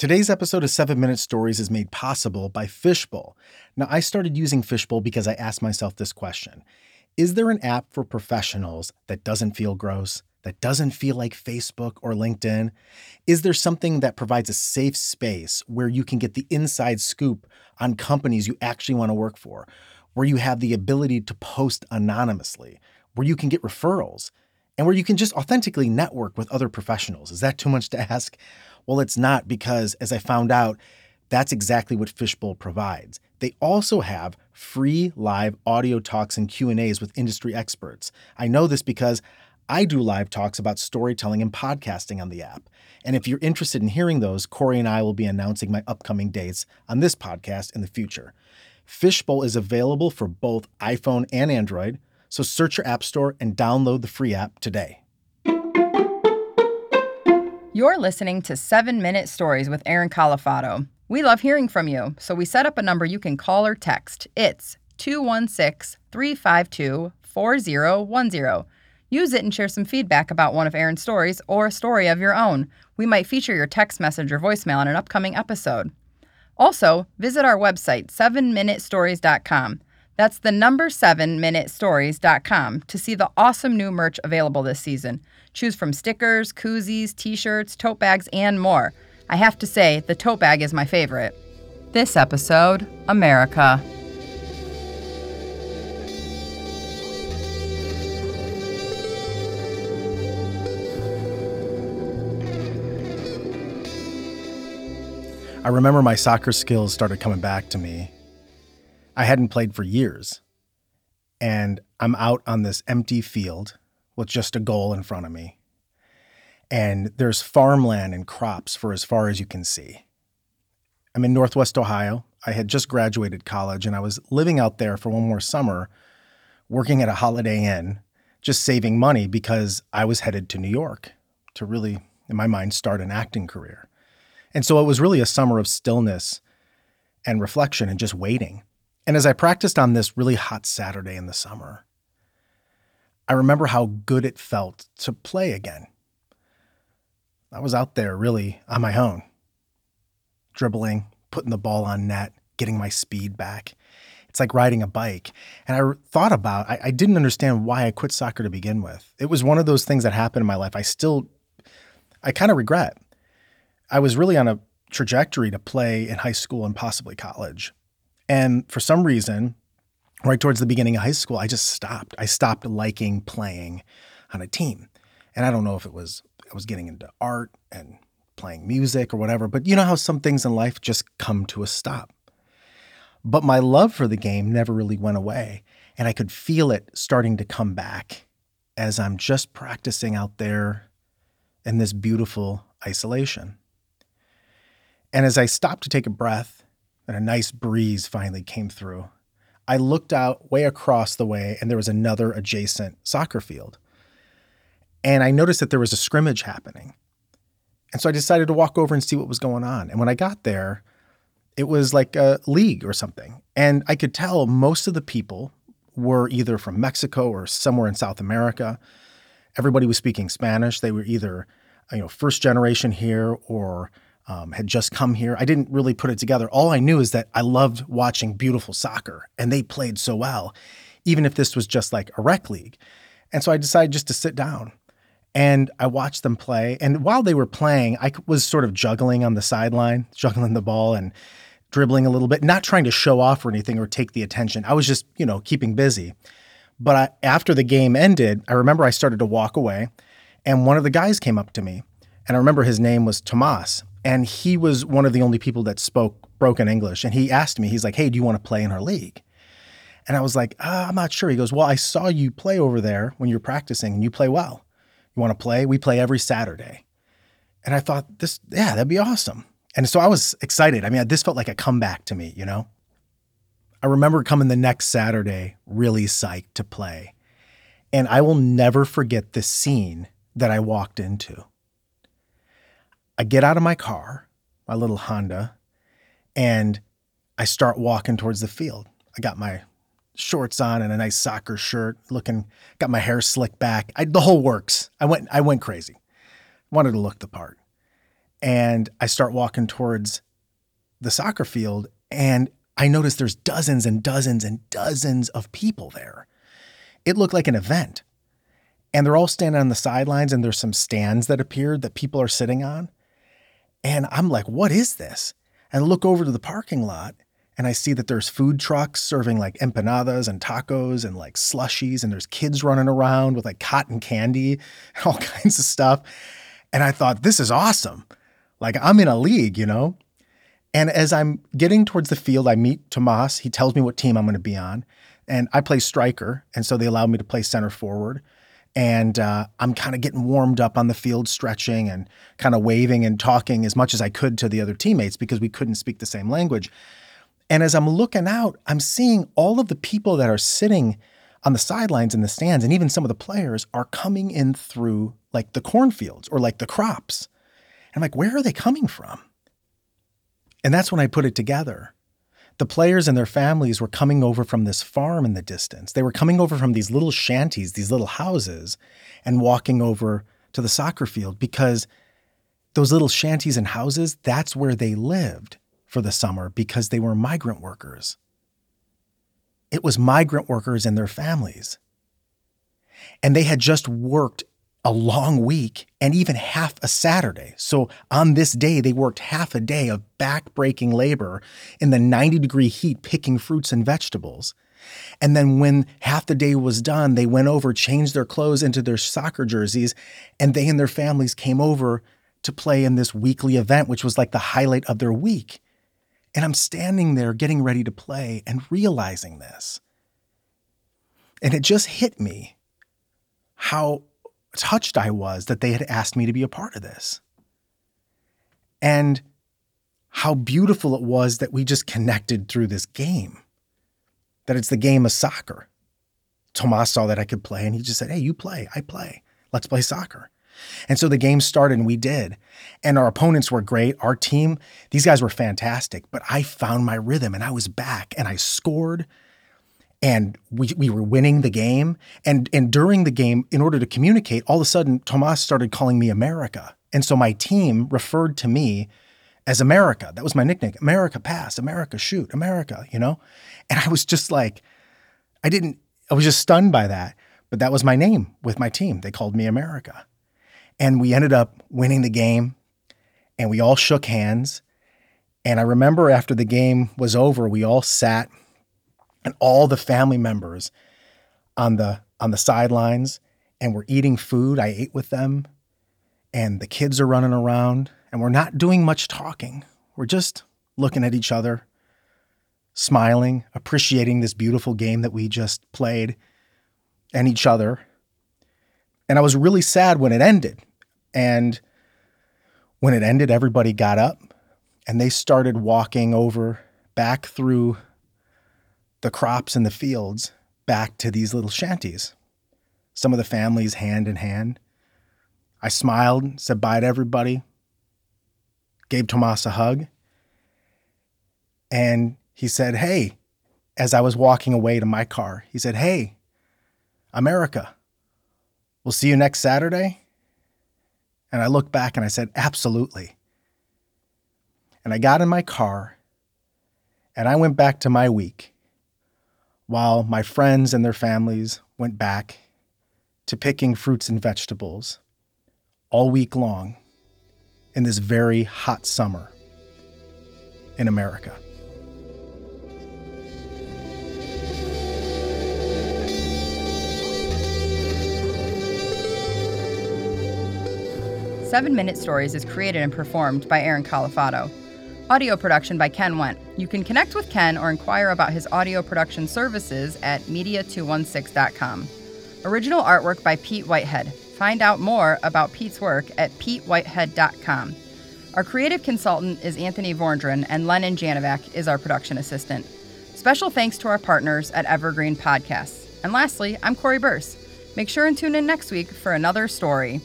Today's episode of 7 Minute Stories is made possible by Fishbowl. Now, I started using Fishbowl because I asked myself this question Is there an app for professionals that doesn't feel gross, that doesn't feel like Facebook or LinkedIn? Is there something that provides a safe space where you can get the inside scoop on companies you actually want to work for, where you have the ability to post anonymously, where you can get referrals? and where you can just authentically network with other professionals. Is that too much to ask? Well, it's not because as I found out, that's exactly what Fishbowl provides. They also have free live audio talks and Q&As with industry experts. I know this because I do live talks about storytelling and podcasting on the app. And if you're interested in hearing those, Corey and I will be announcing my upcoming dates on this podcast in the future. Fishbowl is available for both iPhone and Android. So search your App Store and download the free app today. You're listening to 7 Minute Stories with Aaron Califano. We love hearing from you, so we set up a number you can call or text. It's 216 352 4010. Use it and share some feedback about one of Aaron's stories or a story of your own. We might feature your text message or voicemail in an upcoming episode. Also, visit our website, 7minutestories.com. That's the number 7minutestories.com to see the awesome new merch available this season. Choose from stickers, koozies, t shirts, tote bags, and more. I have to say, the tote bag is my favorite. This episode America. I remember my soccer skills started coming back to me. I hadn't played for years. And I'm out on this empty field with just a goal in front of me. And there's farmland and crops for as far as you can see. I'm in Northwest Ohio. I had just graduated college and I was living out there for one more summer, working at a Holiday Inn, just saving money because I was headed to New York to really, in my mind, start an acting career. And so it was really a summer of stillness and reflection and just waiting. And as I practiced on this really hot Saturday in the summer, I remember how good it felt to play again. I was out there really on my own, dribbling, putting the ball on net, getting my speed back. It's like riding a bike. And I thought about, I, I didn't understand why I quit soccer to begin with. It was one of those things that happened in my life. I still, I kind of regret. I was really on a trajectory to play in high school and possibly college. And for some reason, right towards the beginning of high school, I just stopped. I stopped liking playing on a team. And I don't know if it was I was getting into art and playing music or whatever, but you know how some things in life just come to a stop. But my love for the game never really went away, and I could feel it starting to come back as I'm just practicing out there in this beautiful isolation. And as I stopped to take a breath and a nice breeze finally came through, I looked out way across the way and there was another adjacent soccer field. And I noticed that there was a scrimmage happening. And so I decided to walk over and see what was going on. And when I got there, it was like a league or something. And I could tell most of the people were either from Mexico or somewhere in South America. Everybody was speaking Spanish. They were either, you know, first generation here or um, had just come here. I didn't really put it together. All I knew is that I loved watching beautiful soccer and they played so well, even if this was just like a rec league. And so I decided just to sit down and I watched them play. And while they were playing, I was sort of juggling on the sideline, juggling the ball and dribbling a little bit, not trying to show off or anything or take the attention. I was just, you know, keeping busy. But I, after the game ended, I remember I started to walk away and one of the guys came up to me. And I remember his name was Tomas and he was one of the only people that spoke broken English. And he asked me, he's like, "Hey, do you want to play in our league?" And I was like, uh, "I'm not sure." He goes, "Well, I saw you play over there when you're practicing, and you play well. You want to play? We play every Saturday." And I thought, "This, yeah, that'd be awesome." And so I was excited. I mean, this felt like a comeback to me, you know. I remember coming the next Saturday, really psyched to play. And I will never forget the scene that I walked into. I get out of my car, my little Honda, and I start walking towards the field. I got my shorts on and a nice soccer shirt, looking, got my hair slicked back. I, the whole works. I went, I went crazy. Wanted to look the part. And I start walking towards the soccer field and I notice there's dozens and dozens and dozens of people there. It looked like an event. And they're all standing on the sidelines and there's some stands that appeared that people are sitting on. And I'm like, what is this? And I look over to the parking lot and I see that there's food trucks serving like empanadas and tacos and like slushies, and there's kids running around with like cotton candy and all kinds of stuff. And I thought, this is awesome. Like I'm in a league, you know? And as I'm getting towards the field, I meet Tomas. He tells me what team I'm going to be on. And I play striker. And so they allowed me to play center forward. And uh, I'm kind of getting warmed up on the field, stretching and kind of waving and talking as much as I could to the other teammates because we couldn't speak the same language. And as I'm looking out, I'm seeing all of the people that are sitting on the sidelines in the stands, and even some of the players are coming in through like the cornfields or like the crops. And I'm like, where are they coming from? And that's when I put it together. The players and their families were coming over from this farm in the distance. They were coming over from these little shanties, these little houses, and walking over to the soccer field because those little shanties and houses, that's where they lived for the summer because they were migrant workers. It was migrant workers and their families. And they had just worked a long week and even half a Saturday. So on this day, they worked half a day of back-breaking labor in the 90 degree heat picking fruits and vegetables. And then when half the day was done, they went over, changed their clothes into their soccer jerseys, and they and their families came over to play in this weekly event, which was like the highlight of their week. And I'm standing there getting ready to play and realizing this. And it just hit me how touched I was that they had asked me to be a part of this. And how beautiful it was that we just connected through this game, that it's the game of soccer. Tomas saw that I could play and he just said, Hey, you play, I play. Let's play soccer. And so the game started and we did. And our opponents were great. Our team, these guys were fantastic. But I found my rhythm and I was back and I scored and we, we were winning the game. And, and during the game, in order to communicate, all of a sudden, Tomas started calling me America. And so my team referred to me as America. That was my nickname America pass, America shoot, America, you know? And I was just like, I didn't, I was just stunned by that. But that was my name with my team. They called me America. And we ended up winning the game and we all shook hands. And I remember after the game was over, we all sat and all the family members on the on the sidelines and we're eating food. I ate with them and the kids are running around and we're not doing much talking. We're just looking at each other, smiling, appreciating this beautiful game that we just played and each other. And I was really sad when it ended and when it ended, everybody got up and they started walking over back through the crops in the fields back to these little shanties. Some of the families hand in hand. I smiled, said bye to everybody, gave Tomas a hug, and he said, Hey, as I was walking away to my car, he said, Hey, America, we'll see you next Saturday. And I looked back and I said, Absolutely. And I got in my car and I went back to my week while my friends and their families went back to picking fruits and vegetables all week long in this very hot summer in America. Seven Minute Stories is created and performed by Aaron Califano. Audio production by Ken Went. You can connect with Ken or inquire about his audio production services at media216.com. Original artwork by Pete Whitehead. Find out more about Pete's work at petewhitehead.com. Our creative consultant is Anthony Vordren, and Lennon Janovac is our production assistant. Special thanks to our partners at Evergreen Podcasts. And lastly, I'm Corey Burse. Make sure and tune in next week for another story.